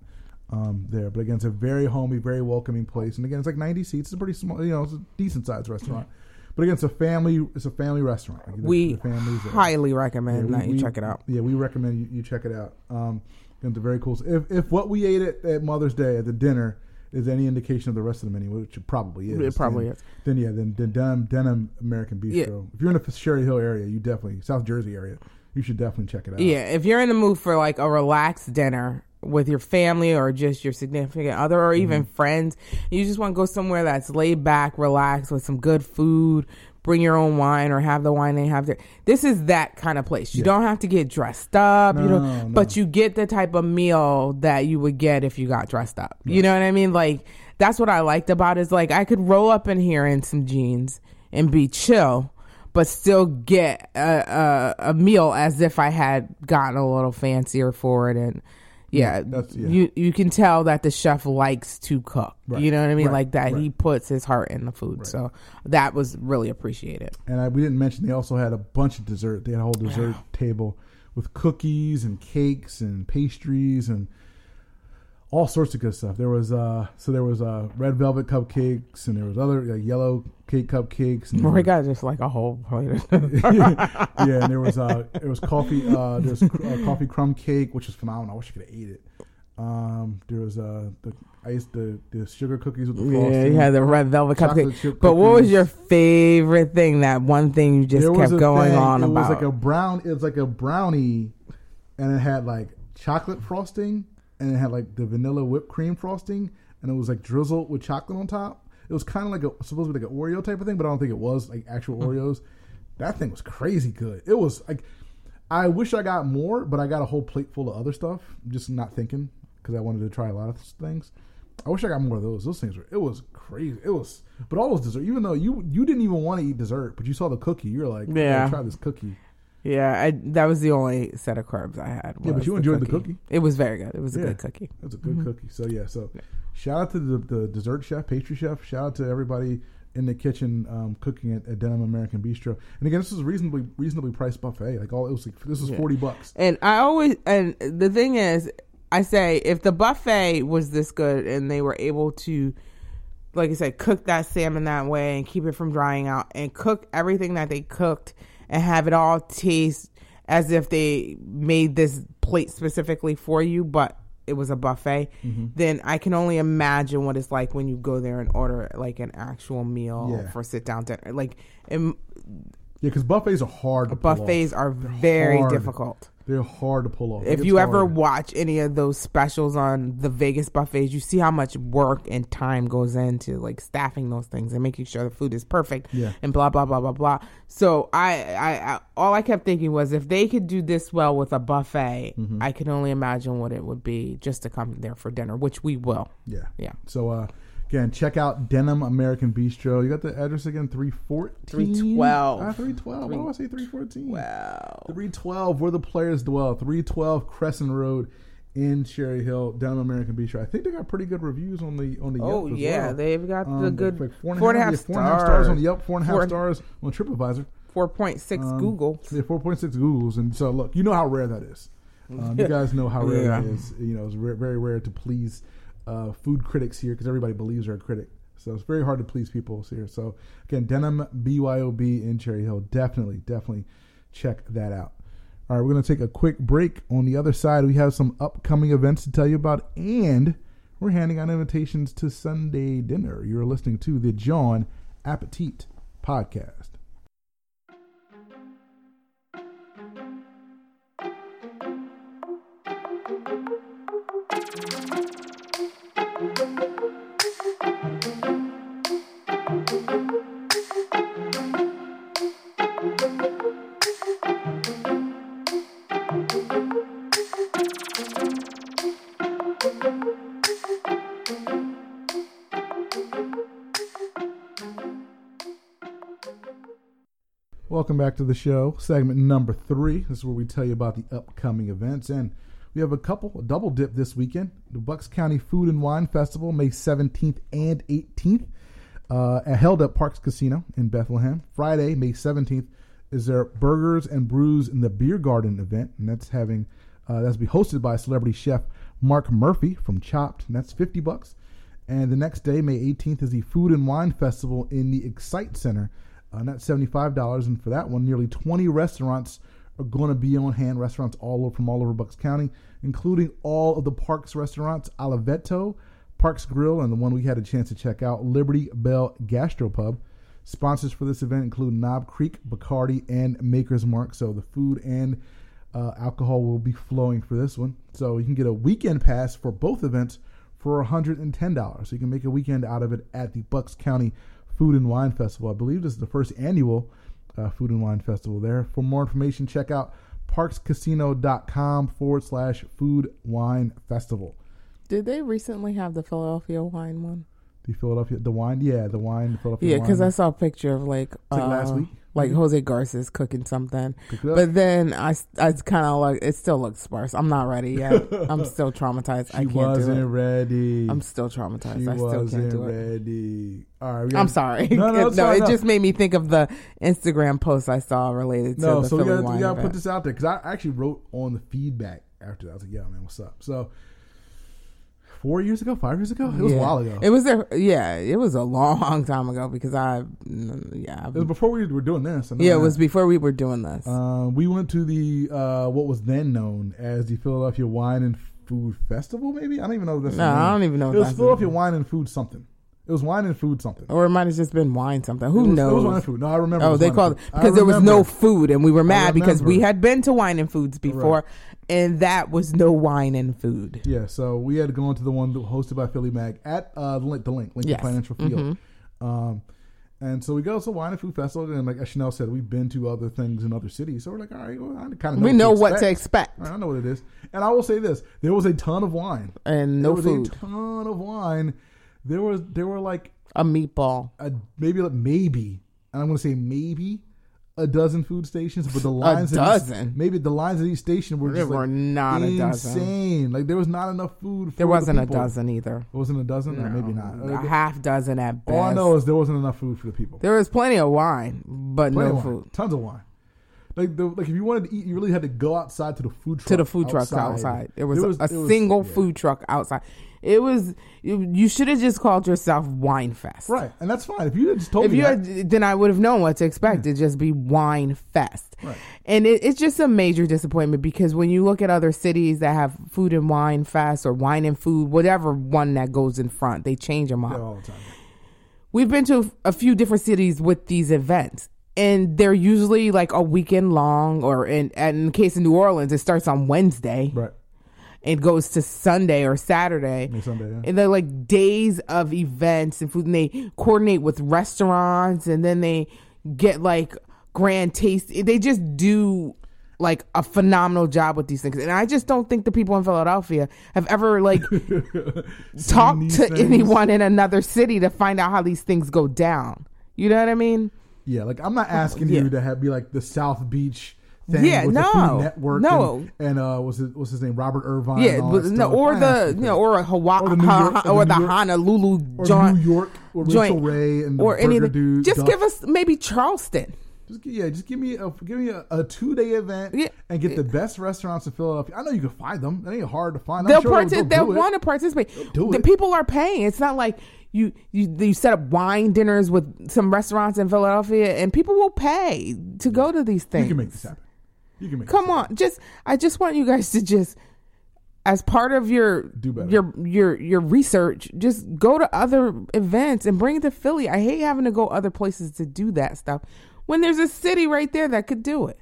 um, there. But again, it's a very homey, very welcoming place. And again, it's like 90 seats. It's a pretty small, you know, it's a decent sized restaurant. But again, it's a family. It's a family restaurant. Like, We the families there. highly recommend Yeah, that you we- check it out. Yeah, we recommend you, you check it out. Um, it's very cool. If if what we ate at, at Mother's Day at the dinner is any indication of the rest of the menu, which it probably is, It probably then, is. Then yeah, then, then Denim, Denim American Bistro. Yeah. If you're in the Cherry Hill area, you definitely South Jersey area, you should definitely check it out. Yeah, if you're in the mood for like a relaxed dinner with your family or just your significant other or even Mm-hmm. friends, you just want to go somewhere that's laid back, relaxed with some good food. Bring your own wine or have the wine they have there. This is that kind of place. You don't have to get dressed up, you know, No, no. but you get the type of meal that you would get if you got dressed up. You know what I mean? Like that's what I liked about it is like I could roll up in here in some jeans and be chill but still get a, a, a meal as if I had gotten a little fancier for it. And yeah, Yeah, that's- yeah. you you can tell that the chef likes to cook. Right. You know what I mean? Right. Like that, he puts his heart in the food. So that was really appreciated. And I, we didn't mention they also had a bunch of dessert. They had a whole dessert table with cookies and cakes and pastries and all sorts of good stuff. There was uh so there was uh red velvet cupcakes and there was other like, yellow cake cupcakes. And We got just like a whole plate. yeah, and there was uh, there was coffee. Uh, there was uh, coffee crumb cake, which was phenomenal. I wish I could have ate it. Um, there was uh the I used the the sugar cookies with the frosting. Yeah, you had the red velvet cupcake. But what was your favorite thing? That one thing you just There kept going thing, on it about. It was like a brown. It was like a brownie, and it had like chocolate frosting, and it had like the vanilla whipped cream frosting, and it was like drizzled with chocolate on top. It was kind of like a supposed to be like an Oreo type of thing, but I don't think it was like actual Hmm. Oreos. That thing was crazy good. It was like I wish I got more, but I got a whole plate full of other stuff. Just not thinking because I wanted to try a lot of things. I wish I got more of those. Those things were. It was crazy. It was, but all those dessert. Even though you you didn't even want to eat dessert, but you saw the cookie, you're like, yeah, Yeah. try this cookie. Yeah, I, that was the only set of carbs I had. Yeah, but was you enjoyed the cookie. It was very good. It was a good cookie. That's a good Mm-hmm. cookie. So yeah, so shout out to the, the dessert chef, pastry chef. Shout out to everybody in the kitchen um, cooking at, at Denim American Bistro. And again, this was a reasonably reasonably priced buffet. Like all it was like this was Yeah. forty bucks. And I always and the thing is, I say if the buffet was this good and they were able to, like I said, cook that salmon that way and keep it from drying out and cook everything that they cooked and have it all taste as if they made this plate specifically for you, but it was a buffet, Mm-hmm. then I can only imagine what it's like when you go there and order like an actual meal Yeah. for sit down dinner. Like, em- Yeah, because buffets are hard. buffets are very hard. difficult. They're hard to pull off. if you it's ever watch any of those specials on the Vegas buffets, you see how much work and time goes into like staffing those things and making sure the food is perfect Yeah. and blah blah blah blah blah. So I, I, I all I kept thinking was if they could do this well with a buffet, Mm-hmm. I can only imagine what it would be just to come there for dinner, which we will. yeah, Yeah. So uh, again, check out Denim American Bistro. You got the address again? Three fourteen. 312. Ah, three twelve. Why do I say three fourteen? Wow. 312, where the players dwell. 312 Crescent Road in Cherry Hill, down American Bistro. I think they got pretty good reviews on the on the Oh Yelp as yeah, well. they've got Um, the good like four and, four and a half yeah, stars. four and a half stars on Yelp, four and a half Four- stars on TripAdvisor. Four point six Um, Google. Yeah, 4.6 Googles. And so, look, you know how rare that is. Um, you guys know how rare Yeah. it is. You know, it's very rare to please uh, food critics here because everybody believes they're a critic. So it's very hard to please people here. So, again, Denim BYOB in Cherry Hill. Definitely, definitely check that out. All right, we're going to take a quick break. On the other side, we have some upcoming events to tell you about, and we're handing out invitations to Sunday dinner. You're listening to the Jawn Appetit podcast. Welcome back to the show, segment number three. This is where we tell you about the upcoming events, and we have a couple, a double dip this weekend. The Bucks County Food and Wine Festival, May 17th and 18th, uh, held at Parx Casino in Bensalem. Friday, May 17th, is their Burgers and Brews in the Beer Garden event, and that's having uh, that's be hosted by celebrity chef Marc Murphy from Chopped, and that's 50 bucks. And the next day, May 18th, is the Food and Wine Festival in the Xcite Center. And that's $75. And for that one, nearly 20 restaurants are going to be on hand. Restaurants all over from all over Bucks County, including all of the Parx restaurants, Oliveto, Parx Grill, and the one we had a chance to check out, Liberty Bell Gastropub. Sponsors for this event include Knob Creek, Bacardi, and Maker's Mark. So the food and uh, alcohol will be flowing for this one. So you can get a weekend pass for both events for $110. So you can make a weekend out of it at the Bucks County Food and Wine Festival. I believe this is the first annual uh, Food and Wine Festival there. For more information, check out parxcasino.com forward slash food wine festival. Did they recently have the Philadelphia wine one? The Philadelphia, the wine, yeah, the wine, the Philadelphia Yeah, because I saw a picture of like, like last uh, week, like maybe? Jose Garces cooking something. But then I, I kind of like it. Still looks sparse. I'm not ready yet. I'm still traumatized. she I can't wasn't do it. ready. I'm still traumatized. she I still can't wasn't do it. ready. All right, we I'm sorry. No, no, it's fine, it no. just made me think of the Instagram post I saw related to No, the so we Philly gotta, wine we gotta put this out there because I actually wrote on the feedback after that. I was like, "Yeah, man, what's up?" So four years ago, five years ago, it was Yeah. a while ago. It was there. Yeah, it was a long time ago because I, yeah, It was before we were doing this. Yeah, it was before we were doing this. Uh, we went to the uh, what was then known as the Philadelphia Wine and Food Festival. Maybe I don't even know if that's. the No, I don't even know It was Philadelphia Wine and Food something. It was wine and food something. Or it might have just been wine something. Who it was, knows? It was wine and food. No, I remember. Oh, they called it because there was no food, and we were mad because we had been to wine and foods before, Right. and that was no wine and food. Yeah, so we had gone to the one that hosted by Philly Mag at uh, the Linc, the Linc, Lincoln Yes. Financial Field. Um, and so we go to the Wine and Food Festival, and like as Chanel said, we've been to other things in other cities, so we're like, all right, well, I kind of know we know what to expect, I know what it is, and I will say this: there was a ton of wine, and there no was food. a ton of wine. There was there were like A meatball. a maybe like maybe, and I'm going to say maybe a dozen food stations, but the lines at each- dozen? maybe the lines at each station were There just were like not a dozen. insane. Like there was not enough food. For There wasn't a people. dozen either. It wasn't a dozen, or maybe not. A Uh, half dozen at best. All I know is there wasn't enough food for the people. there was plenty of wine, but Plenty no wine. food. tons of wine. Like the, like if you wanted to eat, you really had to go outside to the food truck. to the food trucks outside. There was, There a it was- single yeah. food truck outside. It was you, should have just called yourself Wine Fest. right, and that's fine. If you had just told If me you that, had, then I would have known what to expect. It'd just be Wine Fest, Right. and it, it's just a major disappointment because when you look at other cities that have food and wine fest or wine and food, whatever one that goes in front, they change them up. Yeah, all the time. We've been to a few different cities with these events, and they're usually like a weekend long, or in, and in the case of New Orleans, it starts on Wednesday Right, and goes to Sunday or Saturday. Sunday. Yeah. And they're like days of events and food, and they coordinate with restaurants, and then they get like grand taste. They just do like a phenomenal job with these things, and I just don't think the people in Philadelphia have ever like talked to things. anyone in another city to find out how these things go down. You know what I mean? Yeah, like I'm not asking Yeah. you to have be like the South Beach thing Yeah, with the no, Food Network. no. and, and uh, what's his what's his name? Robert Irvine. Yeah, but no, stuff. or the you know, or a Hawaii, Or the New York- or or the New York- Honolulu or joint, New York or Rachael joint, Ray and the or Burger anything. Dude. Just Duff. give us maybe Charleston. Just, yeah, just give me a give me a, a two day event Yeah. and get the best restaurants in Philadelphia. I know you can find them. It ain't hard to find. I'm They'll sure partic- they'll, they'll want to participate. do the it. people are paying. It's not like you, you you set up wine dinners with some restaurants in Philadelphia, and people will pay to go to these things. You can make this happen. You can make. Come on, just I just want you guys to just as part of your Do better. your your your research, just go to other events and bring it to Philly. I hate having to go other places to do that stuff when there's a city right there that could do it.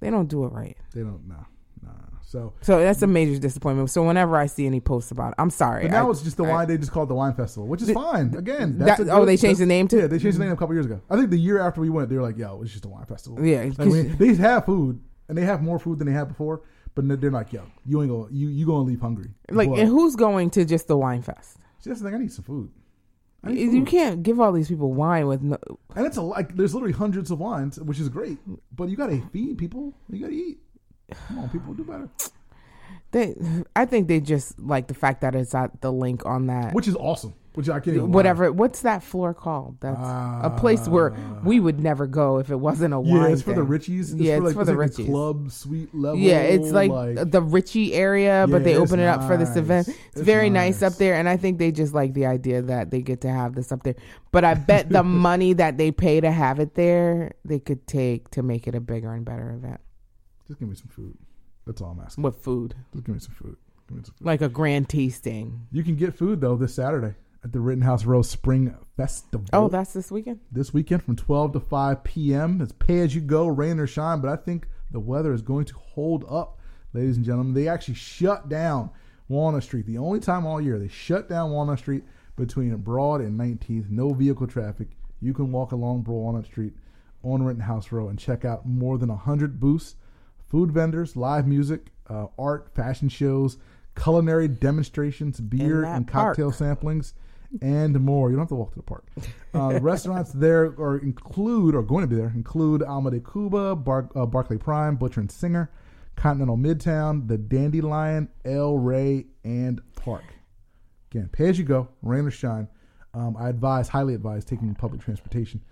They don't do it right. They don't. No, no. So So that's a major disappointment. So whenever I see any posts about it, I'm sorry. But now I- it's just the I- wine. They just call it the wine festival, which is fine. Again, That- that's a oh, they changed the name to- Yeah, they changed the name a couple years ago. I think the year after we went, they were like, "Yo, it's just a wine festival." Yeah, Like, we- they have food and they have more food than they had before. But they're like, "Yo, you ain't gonna you you gonna leave hungry." Like, and who's going to just the wine fest? That's the. I need some food. I need You food. can't give all these people wine with no. And it's a like there's literally hundreds of wines, which is great. But you gotta feed people. You gotta eat. Come on, people, do better. They, I think they just like the fact that it's at the Linc on that. Which is awesome. Which I can't even lie. whatever. What's that floor called? That's a place ah. where we would never go if it wasn't a wine. Yeah, it's for the thing. Richies. It's Yeah, for it's like, for the like Richies. club suite level. Yeah, it's like, the Richie area, but Yeah, they open it up for this event. It's, It's very nice. nice. up there, and I think they just like the idea that they get to have this up there. But I bet the money that they pay to have it there, they could take to make it a bigger and better event Just give me some food. That's all I'm asking. What food, Just give me some food. Give me some food. like a grand tasting. You can get food though this Saturday at the Rittenhouse Row Spring Festival. Oh, that's this weekend. this weekend from 12 to 5 p.m. It's pay as you go, rain or shine, but I think the weather is going to hold up, ladies and gentlemen. They actually shut down Walnut Street. The only time all year they shut down Walnut Street between Broad and 19th. No vehicle traffic. You can walk along Broad Walnut Street on Rittenhouse Row and check out more than 100 booths, food vendors, live music, uh, art, fashion shows, culinary demonstrations, beer and cocktail park. samplings, and more. You don't have to walk to the park. Uh, restaurants there are include, or going to be there, include Alma de Cuba, Bar, uh, Barclay Prime, Butcher and Singer, Continental Midtown, the Dandelion, El Rey, and Park. Again, pay as you go, rain or shine. Um, I advise, highly advise, taking public transportation.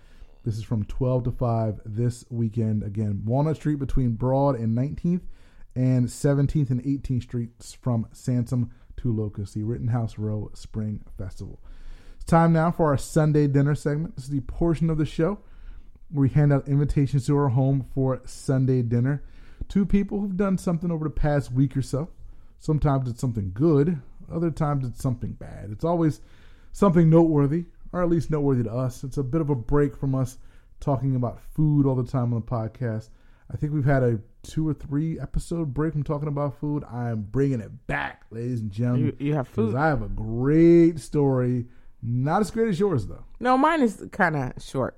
This is from 12 to 5 this weekend. Again, Walnut Street between Broad and 19th, and 17th and 18th Streets from Sansom to Locust, the Rittenhouse Row Spring Festival. It's time now for our Sunday dinner segment. This is the portion of the show where we hand out invitations to our home for Sunday dinner Two people who've done something over the past week or so Sometimes it's something good, other times it's something bad. It's always something noteworthy, or at least noteworthy to us. It's a bit of a break from us talking about food all the time on the podcast. I think we've had a two or three episode break from talking about food. I am bringing it back, ladies and gentlemen. You- you have food. I have a great story. Not as great as yours, though. No, mine is kind of short.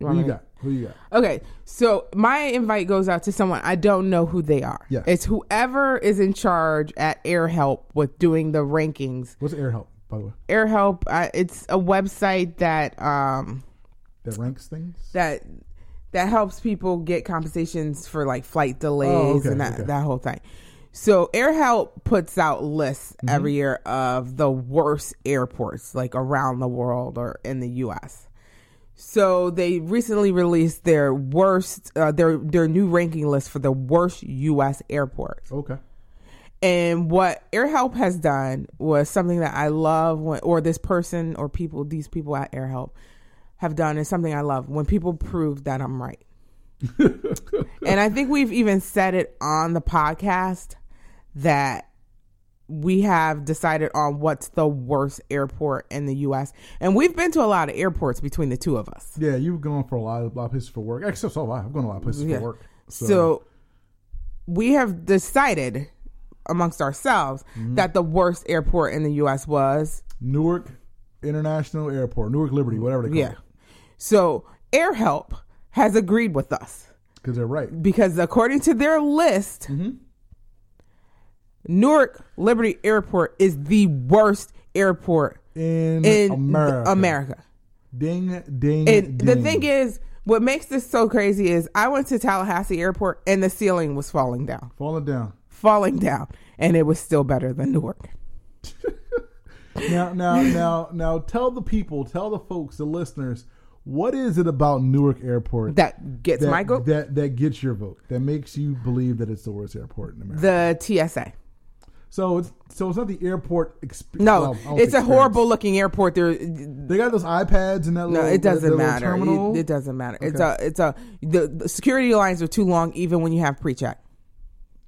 Who you got? Who you got? Okay, so my invite goes out to someone I don't know who they are. Yeah. It's whoever is in charge at AirHelp with doing the rankings. What's AirHelp, by the way? AirHelp, uh, it's a website that um That ranks things? that that helps people get compensations for like flight delays Oh, okay, and that okay. that whole thing. So AirHelp puts out lists Mm-hmm. every year of the worst airports like around the world or in the US. So they recently released their worst uh, their their new ranking list for the worst US airports. Okay. And what AirHelp has done was something that I love when, or this person or people, these people at AirHelp have done is something I love when people prove that I'm right. and I think we've even said it on the podcast that we have decided on what's the worst airport in the US. And we've been to a lot of airports between the two of us. Yeah, you've gone for a lot, of, lot of places for work. Except so. I've gone a lot of places Yeah. for work. So, we have decided amongst ourselves Mm-hmm. that the worst airport in the US was Newark International Airport, Newark Liberty, whatever they call Yeah. it, So AirHelp has agreed with us because they're right. because according to their list, Mm-hmm. Newark Liberty Airport is the worst airport In, in America, America. ding, ding, And the thing is, what makes this so crazy is I went to Tallahassee Airport and the ceiling was falling down, falling down. falling down, and it was still better than Newark. Now, now, now, now, tell the people, tell the folks, the listeners, what is it about Newark Airport That gets that, my go. that that gets your vote? That makes you believe that it's the worst airport in America. the TSA. so it's so it's not the airport experience. No, it's a horrible looking airport. There, They got those iPads and that. No, little, it doesn't that little matter. Terminal. It, it doesn't matter. It's a it's a the, the security lines are too long even when you have pre-check.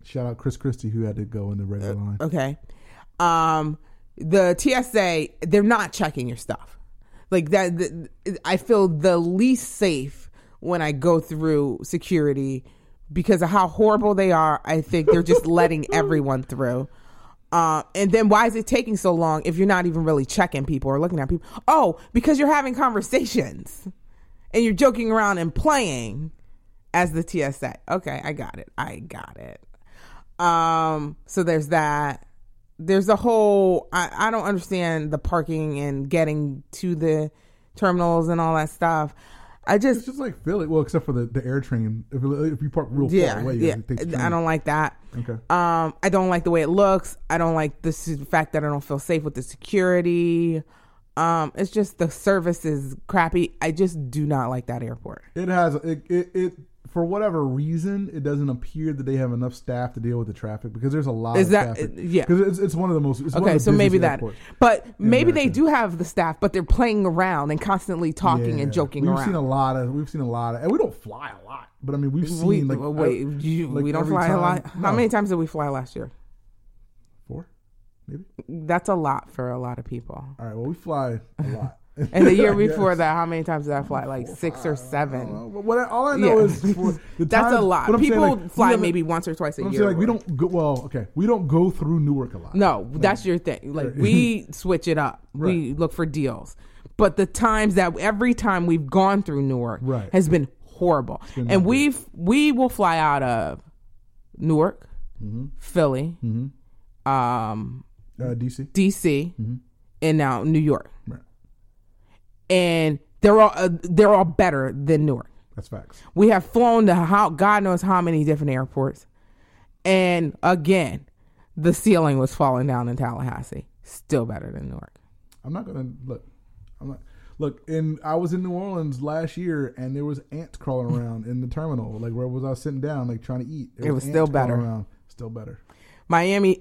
Shout out Chris Christie who had to go in the Uh, regular line. Okay. Um the TSA they're not checking your stuff. Like that I feel the least safe when I go through security because of how horrible they are. I think they're just letting everyone through. Uh, and then why is it taking so long if you're not even really checking people or looking at people? Oh, because you're having conversations and you're joking around and playing as the TSA. Okay, I got it. I got it. Um, so there's that. There's a whole I, I don't understand the parking and getting to the terminals and all that stuff. I It's just just like Philly. Well, except for the, the air train. If, if you park real yeah, far away, you yeah. have to take the I don't like that. Okay. Um, I don't like the way it looks. I don't like the fact that I don't feel safe with the security. Um, it's just the service is crappy. I just do not like that airport. It has it, it it for whatever reason it doesn't appear that they have enough staff to deal with the traffic because there's a lot Is of that- traffic. yeah. because it's, it's one of the most. It's one Okay, of the so maybe that. But maybe they do have the staff, but they're playing around and constantly talking Yeah. and joking we've around. seen a lot of. We've seen a lot of, and we don't fly a lot. But I mean, we've seen we, like wait, uh, you, like we don't fly a time- lot. How many times did we fly last year? Four, maybe. That's a lot for a lot of people. All right. Well, we fly a lot. And the year before that, how many times did I fly? Like six or seven. but what I- all I know Yeah. is for the That's time- a lot. I'm saying, People like, we fly haven't- maybe once or twice a I'm year. saying, like we don't go. Well, okay, we don't go through Newark a lot. No, that's your thing. Like Right. we switch it up. We look for deals. But the times that every time we've gone through Newark Right. has been horrible. been and not we've we will fly out of Newark, Mm-hmm. Philly, um, Uh, DC. DC, and now New York. And they're all uh, they're all better than Newark. That's facts. We have flown to how God knows how many different airports. And again, the ceiling was falling down in Tallahassee. Still better than Newark. I'm not gonna look. I'm not. Look, and I was in New Orleans last year, and there was ants crawling around in the terminal. Like where was I sitting down, like trying to eat? There It was ants still better. Around. Still better. Miami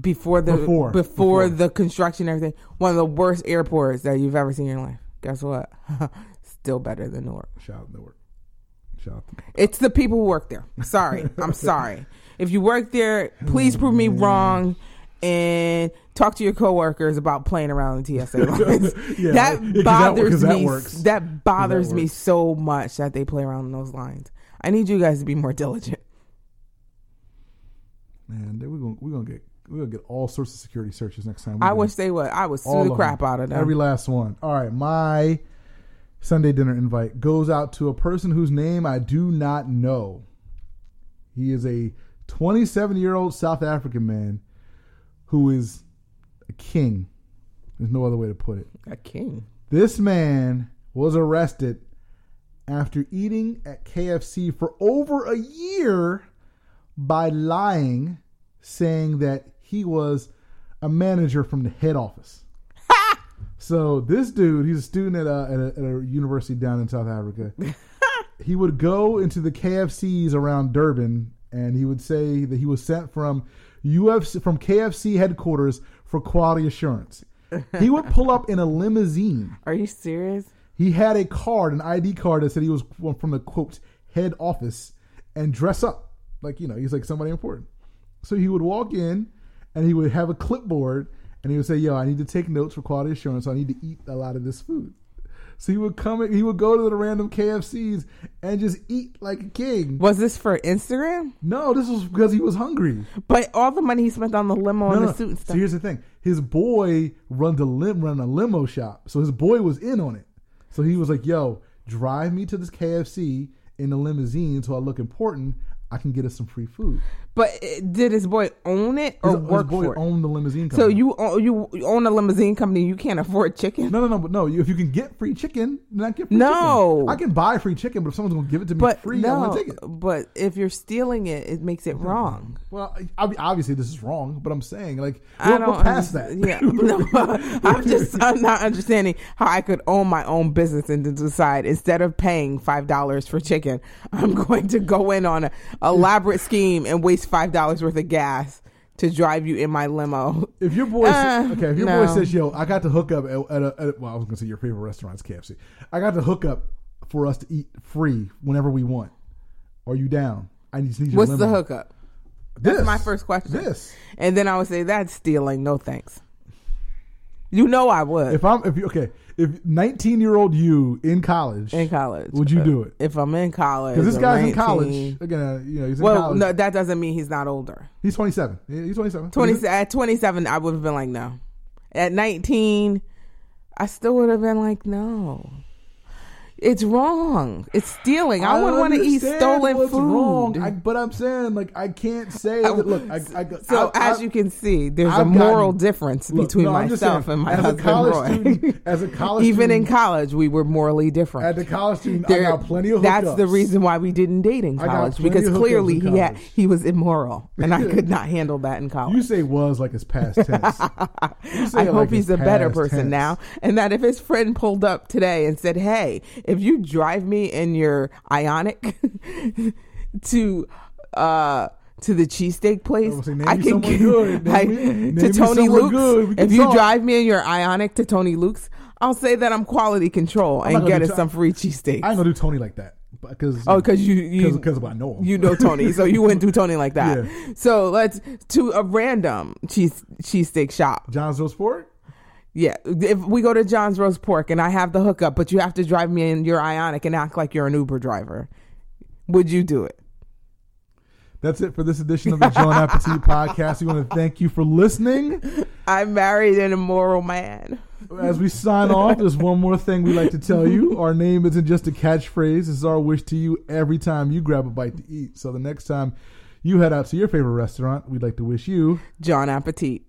before the Before. before, Before. the construction and everything, one of the worst airports that you've ever seen in your life. Guess what? Still better than Newark. Shout out Newark. Shout out. To, It's the people who work there. Sorry. I'm sorry. If you work there, please prove me mm. wrong and talk to your coworkers about playing around the TSA lines. Yeah, that yeah, 'cause that- that me. works. That bothers me so much that they play around in those lines. I need you guys to be more diligent. Man, we're gonna we're gonna get we're gonna get all sorts of security searches next time. I wish they would. I would sue the crap them. out of them. Every last one. All right, my Sunday dinner invite goes out to a person whose name I do not know. He is a 27 year old South African man who is a king. There's no other way to put it. a king. This man was arrested after eating at KFC for over a year by lying, saying that he was a manager from the head office. so this dude, he's a student at a, at a, at a university down in South Africa. he would go into the KFCs around Durban, and he would say that he was sent from UFC from KFC headquarters for quality assurance. He would pull up in a limousine. Are you serious? He had a card, an ID card that said he was from the quote head office, and dress up like you know he's like somebody important. So he would walk in, and he would have a clipboard, and he would say, "Yo, I need to take notes for quality assurance. So I need to eat a lot of this food." So he would come, he would go to the random KFCs and just eat like a king. Was this for Instagram? No, this was because he was hungry. But all the money he spent on the limo and No, the suit and So stuff. here's the thing: his boy run the lim run a limo shop, so his boy was in on it. So he was like, "Yo, drive me to this KFC in a limousine, so I look important. I can get us some free food." But did his boy own it or His, his work boy for it? owned the limousine. So you own, you own a limousine company, you can't afford chicken. No, no, no, but no. You, if you can get free chicken, then I get free No. chicken. I can buy free chicken, but if someone's gonna give it to me But free, no, want to take it. but if you're stealing it, it makes it wrong. Well, I, obviously this is wrong, but I'm saying like we're, we're past that. Yeah, no, I'm just I'm not understanding how I could own my own business and decide instead of paying five dollars for chicken, I'm going to go in on a elaborate scheme and waste five dollars worth of gas to drive you in my limo. If your boy, Uh, okay, if your no. boy says, "Yo, I got to hook up at, at, a, at well, I was gonna say your favorite restaurant is KFC. I got to hook up for us to eat free whenever we want. Are you down? I just need your limo. What's limo. the hookup? This That's my first question. This. And then I would say that's stealing. No thanks. You know I would If I'm if you okay, if 19 year old you in college, in college. would you do it? If I'm in college, Because this guy's in college again. uh, You know, he's in Well, college. no, that doesn't mean he's not older. He's 27. He's 27. 20, at 27, I would have been like, no. At 19, I still would have been like, no. It's wrong. It's stealing. I, wouldn't want to eat stolen what's food. Wrong. I, but I'm saying, like, I can't say that. Look, I, I, so I, as I- you can see, there's a I've moral gotten- difference Look, between no, myself saying, and my a husband college Roy. student- as a college Even in college, we were morally different. At the college student, There- I got plenty of that's the reason why we didn't date in college because clearly in he had he was immoral and I could not handle that in college. You say was like his past tense. I hope like he's a better person tense. now. And that if his friend pulled up today and said, Hey, if you drive me in your Ioniq to uh to the cheesesteak place, I was name I can get good. Name me- name to Tony Luke's. good. We can If you talk. drive me in your Ioniq to Tony Luke's, I'll say that I'm quality control not and get us t- some free cheesesteaks. I ain't gonna do Tony like that because Oh, because you you because I know him. you know Tony, so you wouldn't do Tony like that. Yeah. So let's to a random cheese cheesesteak shop. John's Pork. Yeah, if we go to John's Roast Pork and I have the hookup, but you have to drive me in your Ioniq and act like you're an Uber driver, would you do it? That's it for this edition of the Jawn Appetit podcast. We want to thank you for listening. I'm married an immoral man. As we sign off, there's one more thing we like to tell you. Our name isn't just a catchphrase. This is our wish to you every time you grab a bite to eat. So the next time you head out to your favorite restaurant, we'd like to wish you Jawn Appetit.